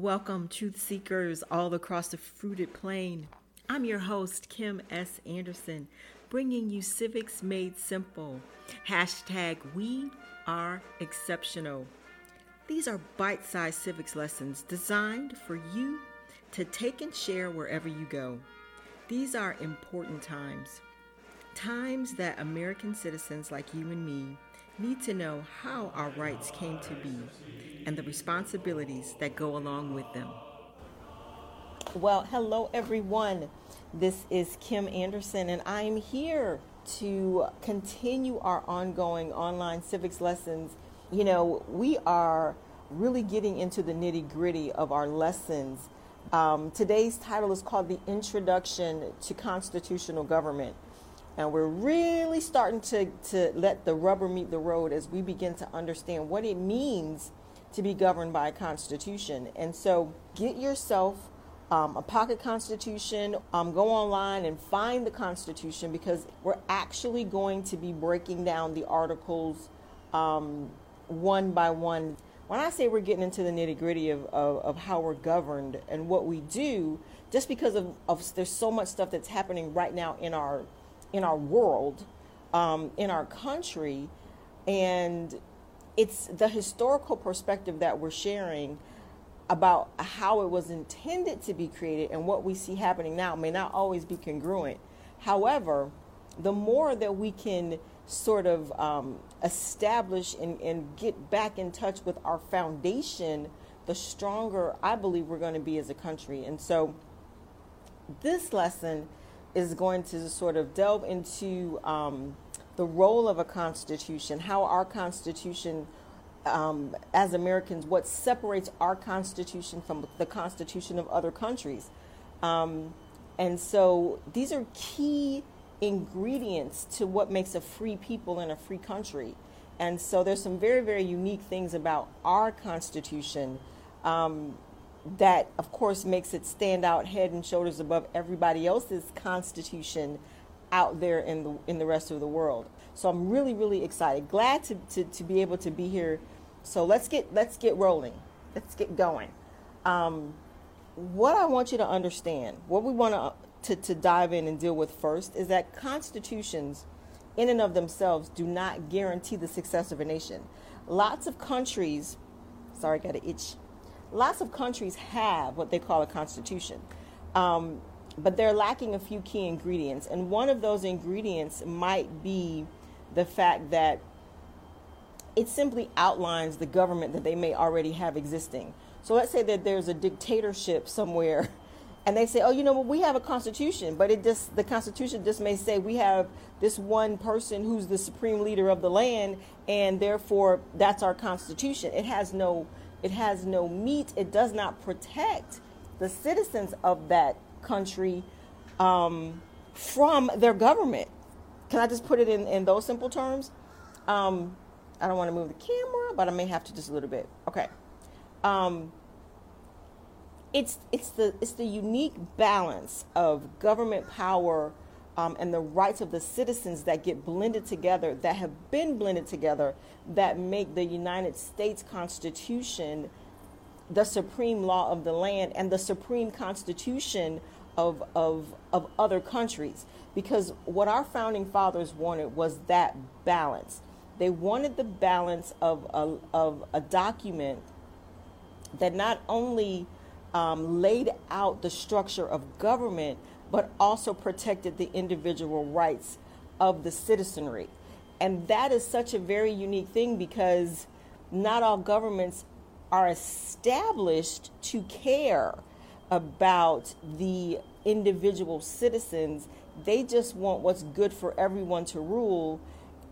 Welcome, truth seekers all across the fruited plain. I'm your host, Kim S. Anderson, bringing you Civics Made Simple. Hashtag We Are Exceptional. These are bite sized civics lessons designed for you to take and share wherever you go. These are important times. Times that American citizens like you and me need to know how our rights came to be and the responsibilities that go along with them. Well, hello everyone. This is Kim Anderson, and I am here to continue our ongoing online civics lessons. You know, we are really getting into the nitty gritty of our lessons. Um, today's title is called The Introduction to Constitutional Government. And we're really starting to, to let the rubber meet the road as we begin to understand what it means to be governed by a constitution. And so get yourself um, a pocket constitution, um, go online and find the constitution because we're actually going to be breaking down the articles um, one by one. When I say we're getting into the nitty gritty of, of, of, how we're governed and what we do, just because of, of there's so much stuff that's happening right now in our in our world, um, in our country, and it's the historical perspective that we're sharing about how it was intended to be created and what we see happening now may not always be congruent. However, the more that we can sort of um, establish and, and get back in touch with our foundation, the stronger I believe we're going to be as a country. And so, this lesson is going to sort of delve into um, the role of a constitution, how our constitution, um, as Americans, what separates our constitution from the constitution of other countries. Um, and so these are key ingredients to what makes a free people in a free country. And so there's some very, very unique things about our constitution um, that, of course, makes it stand out head and shoulders above everybody else's constitution out there in the in the rest of the world. So I'm really, really excited. Glad to, to, to be able to be here. So let's get let's get rolling. Let's get going. Um, what I want you to understand, what we want to, to dive in and deal with first, is that constitutions, in and of themselves, do not guarantee the success of a nation. Lots of countries, sorry, I got an itch lots of countries have what they call a constitution, um, but they're lacking a few key ingredients. And one of those ingredients might be the fact that it simply outlines the government that they may already have existing. So let's say that there's a dictatorship somewhere. And they say, oh, you know, well, we have a constitution, but it just the constitution just may say we have this one person who's the supreme leader of the land, and therefore that's our constitution. It has no it has no meat. It does not protect the citizens of that country um, from their government. Can I just put it in, in those simple terms? Um, I don't want to move the camera, but I may have to just a little bit. Okay. Um, it's it's the it's the unique balance of government power um, and the rights of the citizens that get blended together, that have been blended together, that make the United States Constitution the supreme law of the land and the supreme constitution of, of, of other countries. Because what our founding fathers wanted was that balance. They wanted the balance of a, of a document that not only um, laid out the structure of government, but also protected the individual rights of the citizenry. And that is such a very unique thing because not all governments are established to care about the individual citizens. They just want what's good for everyone to rule,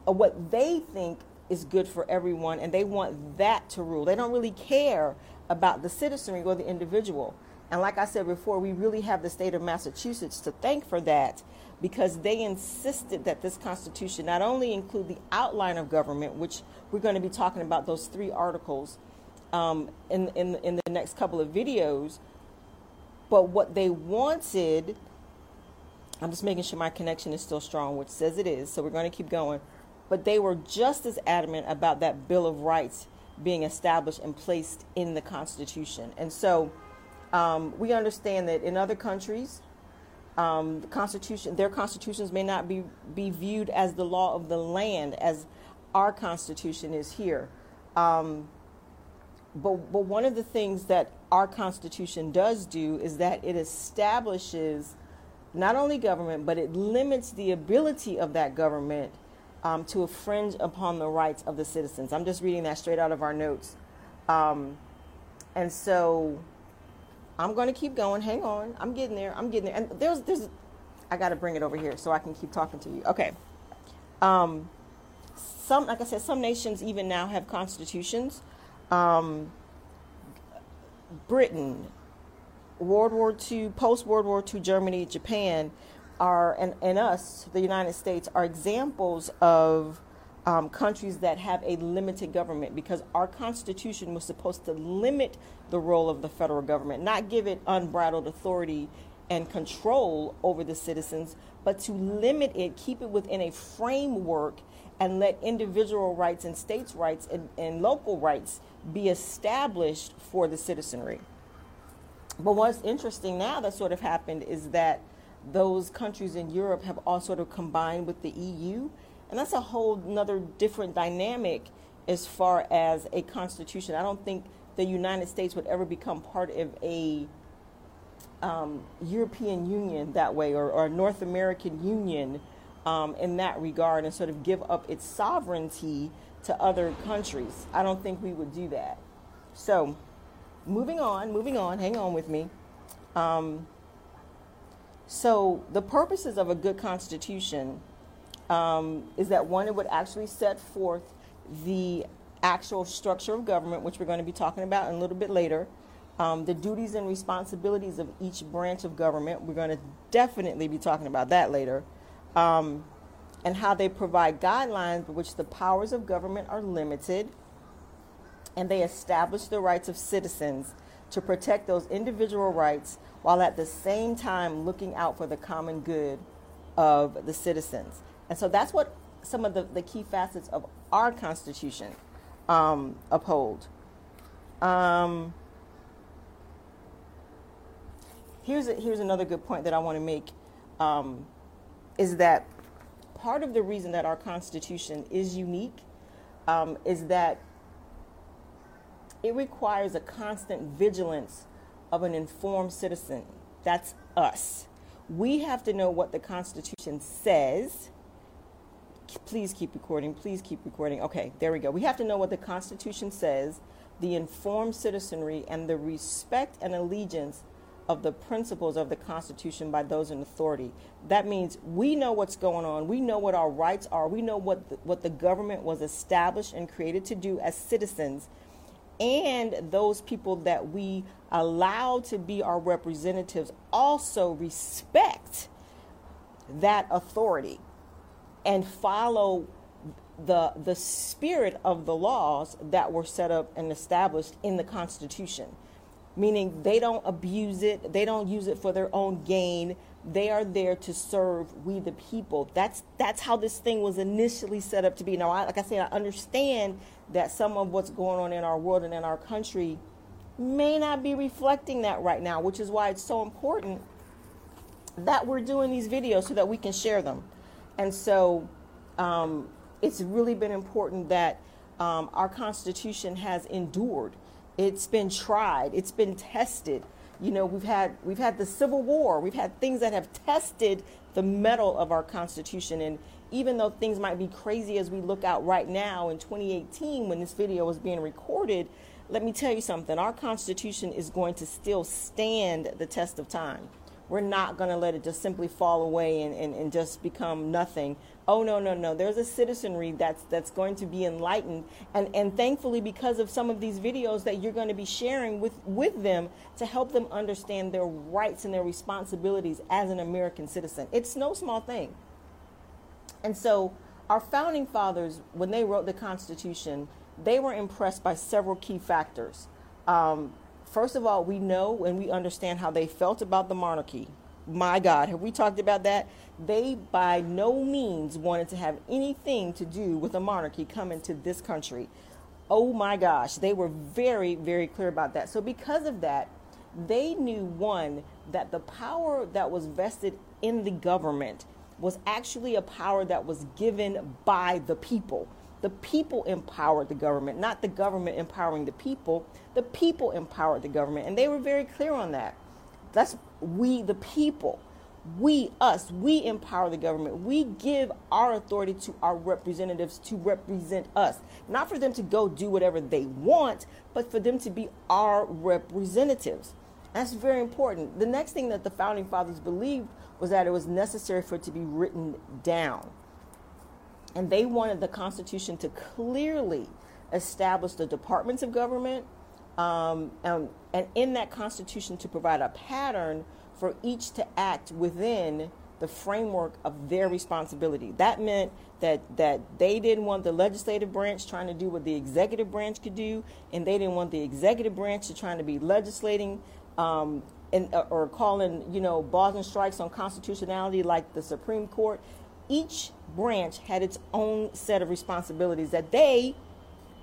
or what they think is good for everyone, and they want that to rule. They don't really care about the citizenry or the individual. And like I said before, we really have the state of Massachusetts to thank for that because they insisted that this Constitution not only include the outline of government, which we're going to be talking about those three articles um, in, in, in the next couple of videos, but what they wanted, I'm just making sure my connection is still strong, which says it is, so we're going to keep going. But they were just as adamant about that Bill of Rights being established and placed in the Constitution. And so um, we understand that in other countries, um, the Constitution, their constitutions may not be, be viewed as the law of the land as our Constitution is here. Um, but, but one of the things that our Constitution does do is that it establishes not only government, but it limits the ability of that government um, to infringe upon the rights of the citizens. I'm just reading that straight out of our notes. Um, and so I'm going to keep going. Hang on. I'm getting there. I'm getting there. And there's, there's, I got to bring it over here so I can keep talking to you. Okay. Um, some, like I said, some nations even now have constitutions. Um, Britain, World War II, post World War II Germany, Japan are, and, and us, the United States, are examples of um, countries that have a limited government because our Constitution was supposed to limit the role of the federal government, not give it unbridled authority and control over the citizens, but to limit it, keep it within a framework, and let individual rights and states' rights and, and local rights be established for the citizenry. But what's interesting now that sort of happened is that those countries in Europe have all sort of combined with the EU. And that's a whole another different dynamic as far as a constitution. I don't think the United States would ever become part of a um, European Union that way or, or North American Union um, in that regard and sort of give up its sovereignty to other countries. I don't think we would do that. So, moving on, moving on, hang on with me. Um, so, the purposes of a good constitution um, is that one, it would actually set forth the actual structure of government, which we're going to be talking about a little bit later, um, the duties and responsibilities of each branch of government. We're going to definitely be talking about that later. Um, and how they provide guidelines by which the powers of government are limited and they establish the rights of citizens to protect those individual rights while at the same time looking out for the common good of the citizens. And so that's what some of the, the key facets of our Constitution um, uphold. Um, here's, a, here's another good point that I want to make um, is that part of the reason that our Constitution is unique um, is that it requires a constant vigilance of an informed citizen. That's us. We have to know what the Constitution says. Please keep recording. Please keep recording. Okay, there we go. We have to know what the Constitution says, the informed citizenry, and the respect and allegiance of the principles of the Constitution by those in authority. That means we know what's going on. We know what our rights are. We know what the, what the government was established and created to do as citizens. And those people that we allow to be our representatives also respect that authority and follow the the spirit of the laws that were set up and established in the Constitution meaning they don't abuse it, they don't use it for their own gain. They are there to serve we the people. That's that's how this thing was initially set up to be. Now, I, like I said, I understand that some of what's going on in our world and in our country may not be reflecting that right now, which is why it's so important that we're doing these videos so that we can share them. And so um, it's really been important that um, our Constitution has endured it's been tried. It's been tested. You know, we've had we've had the Civil War. We've had things that have tested the mettle of our Constitution. And even though things might be crazy as we look out right now in 2018 when this video was being recorded, let me tell you something. Our Constitution is going to still stand the test of time. We're not going to let it just simply fall away and, and, and just become nothing. Oh no, no, no. There's a citizenry that's that's going to be enlightened. And and thankfully because of some of these videos that you're going to be sharing with, with them to help them understand their rights and their responsibilities as an American citizen. It's no small thing. And so our founding fathers, when they wrote the Constitution, they were impressed by several key factors. Um, First of all, we know and we understand how they felt about the monarchy. My God, have we talked about that? They by no means wanted to have anything to do with a monarchy coming to this country. Oh my gosh, they were very, very clear about that. So, because of that, they knew one, that the power that was vested in the government was actually a power that was given by the people. The people empowered the government, not the government empowering the people. The people empowered the government. And they were very clear on that. That's we, the people we, us, we empower the government. We give our authority to our representatives to represent us, not for them to go do whatever they want, but for them to be our representatives. That's very important. The next thing that the founding fathers believed was that it was necessary for it to be written down. And they wanted the Constitution to clearly establish the departments of government, um, and, and in that Constitution to provide a pattern for each to act within the framework of their responsibility. That meant that that they didn't want the legislative branch trying to do what the executive branch could do, and they didn't want the executive branch to trying to be legislating um, and uh, or calling you know balls and strikes on constitutionality like the Supreme Court. Each branch had its own set of responsibilities that they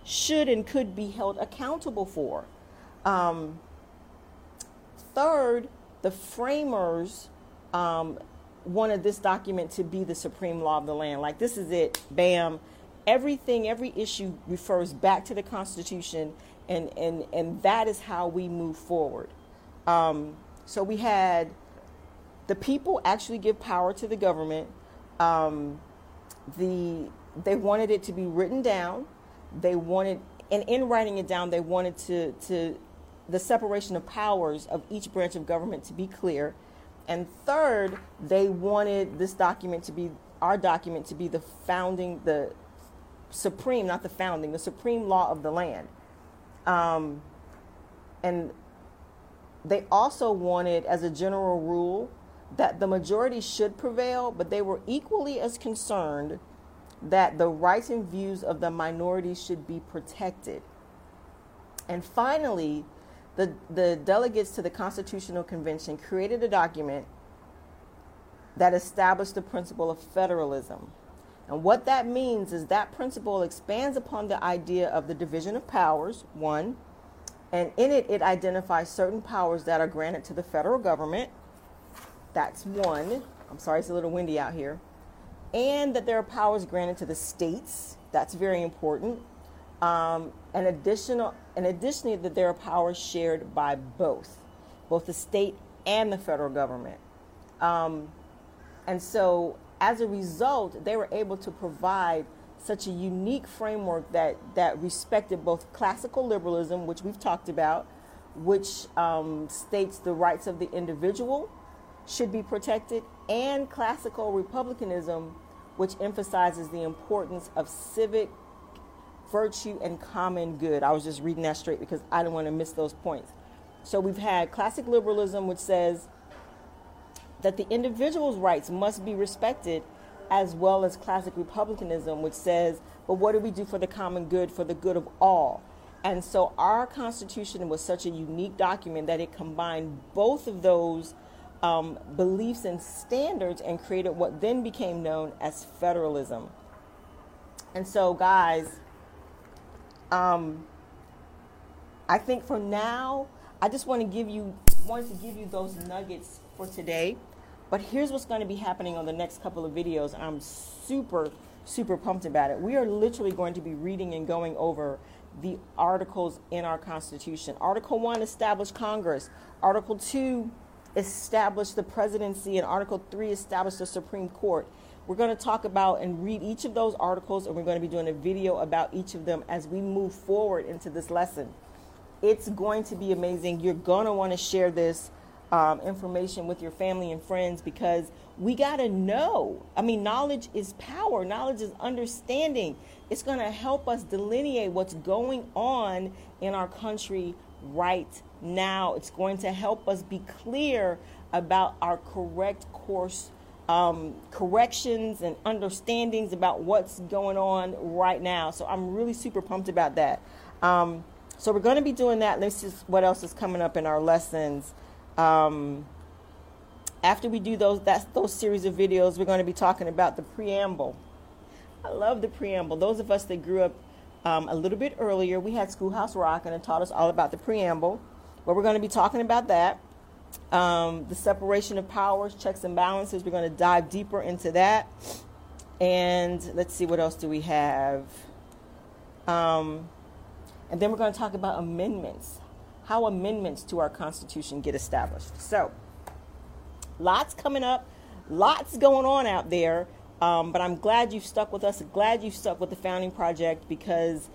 should and could be held accountable for. Um, third, the framers um, wanted this document to be the supreme law of the land. Like, this is it, bam. Everything, every issue refers back to the Constitution, and, and, and that is how we move forward. Um, so we had the people actually give power to the government. Um, the they wanted it to be written down. They wanted, and in writing it down, they wanted to to the separation of powers of each branch of government to be clear. And third, they wanted this document to be our document to be the founding, the supreme, not the founding, the supreme law of the land. Um, and they also wanted, as a general rule, that the majority should prevail, but they were equally as concerned that the rights and views of the minority should be protected. And finally, the, the delegates to the Constitutional Convention created a document that established the principle of federalism. And what that means is that principle expands upon the idea of the division of powers, one, and in it, it identifies certain powers that are granted to the federal government. That's one. I'm sorry, it's a little windy out here. And that there are powers granted to the states. That's very important. Um, an additional, and additionally, that there are powers shared by both, both the state and the federal government. Um, and so, as a result, they were able to provide such a unique framework that, that respected both classical liberalism, which we've talked about, which um, states the rights of the individual should be protected, and classical republicanism, which emphasizes the importance of civic virtue and common good. I was just reading that straight because I didn't want to miss those points. So we've had classic liberalism, which says that the individual's rights must be respected, as well as classic republicanism, which says, but what do we do for the common good, for the good of all? And so our Constitution was such a unique document that it combined both of those um, beliefs and standards and created what then became known as federalism. And so, guys, um, I think for now, I just want to give you wanted to give you those nuggets for today. But here's what's going to be happening on the next couple of videos. I'm super, super pumped about it. We are literally going to be reading and going over the articles in our Constitution. Article 1 established Congress. Article 2 established the presidency. And Article 3 established the Supreme Court. We're going to talk about and read each of those articles, and we're going to be doing a video about each of them as we move forward into this lesson. It's going to be amazing. You're going to want to share this um, information with your family and friends because we got to know. I mean, knowledge is power, knowledge is understanding. It's going to help us delineate what's going on in our country right now. It's going to help us be clear about our correct course um, corrections and understandings about what's going on right now. So I'm really super pumped about that. Um, so we're going to be doing that. Let's see what else is coming up in our lessons. Um, after we do those, that's those series of videos. We're going to be talking about the preamble. I love the preamble. Those of us that grew up um, a little bit earlier. We had Schoolhouse Rock and it taught us all about the preamble, but we're going to be talking about that. Um, the separation of powers, checks and balances. We're going to dive deeper into that. And let's see, what else do we have? Um, and then we're going to talk about amendments, how amendments to our Constitution get established. So, lots coming up, lots going on out there. Um, but I'm glad you've stuck with us. Glad you've stuck with the Founding Project because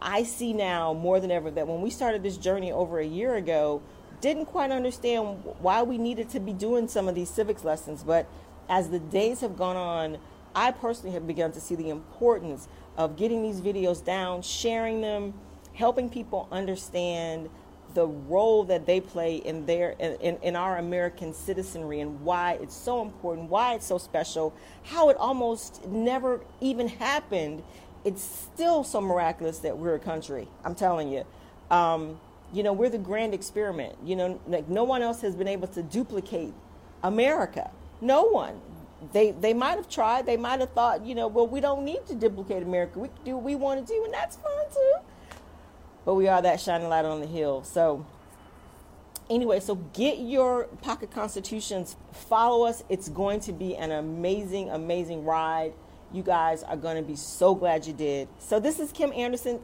I see now more than ever that when we started this journey over a year ago, didn't quite understand why we needed to be doing some of these civics lessons. But as the days have gone on, I personally have begun to see the importance of getting these videos down, sharing them, helping people understand the role that they play in their in, in our American citizenry and why it's so important, why it's so special, how it almost never even happened. It's still so miraculous that we're a country. I'm telling you. Um, you know, we're the grand experiment. You know, like no one else has been able to duplicate America. No one. They they might have tried. They might have thought, you know, well, we don't need to duplicate America. We can do what we want to do, and that's fine too. But we are that shining light on the hill. So anyway, so get your pocket constitutions. Follow us. It's going to be an amazing, amazing ride. You guys are going to be so glad you did. So this is Kim Anderson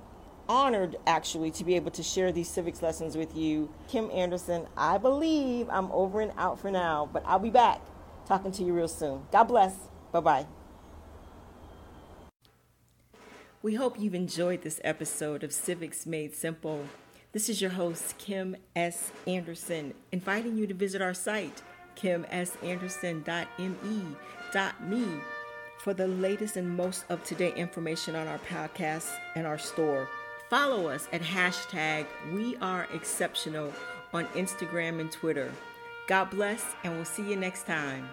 honored actually to be able to share these civics lessons with you. Kim Anderson, I believe I'm over and out for now, but I'll be back talking to you real soon. God bless. Bye bye. We hope you've enjoyed this episode of Civics Made Simple. This is your host, Kim S. Anderson, inviting you to visit our site, kimsanderson.me.me, for the latest and most up to date information on our podcast and our store. Follow us at hashtag We Are Exceptional on Instagram and Twitter. God bless, and we'll see you next time.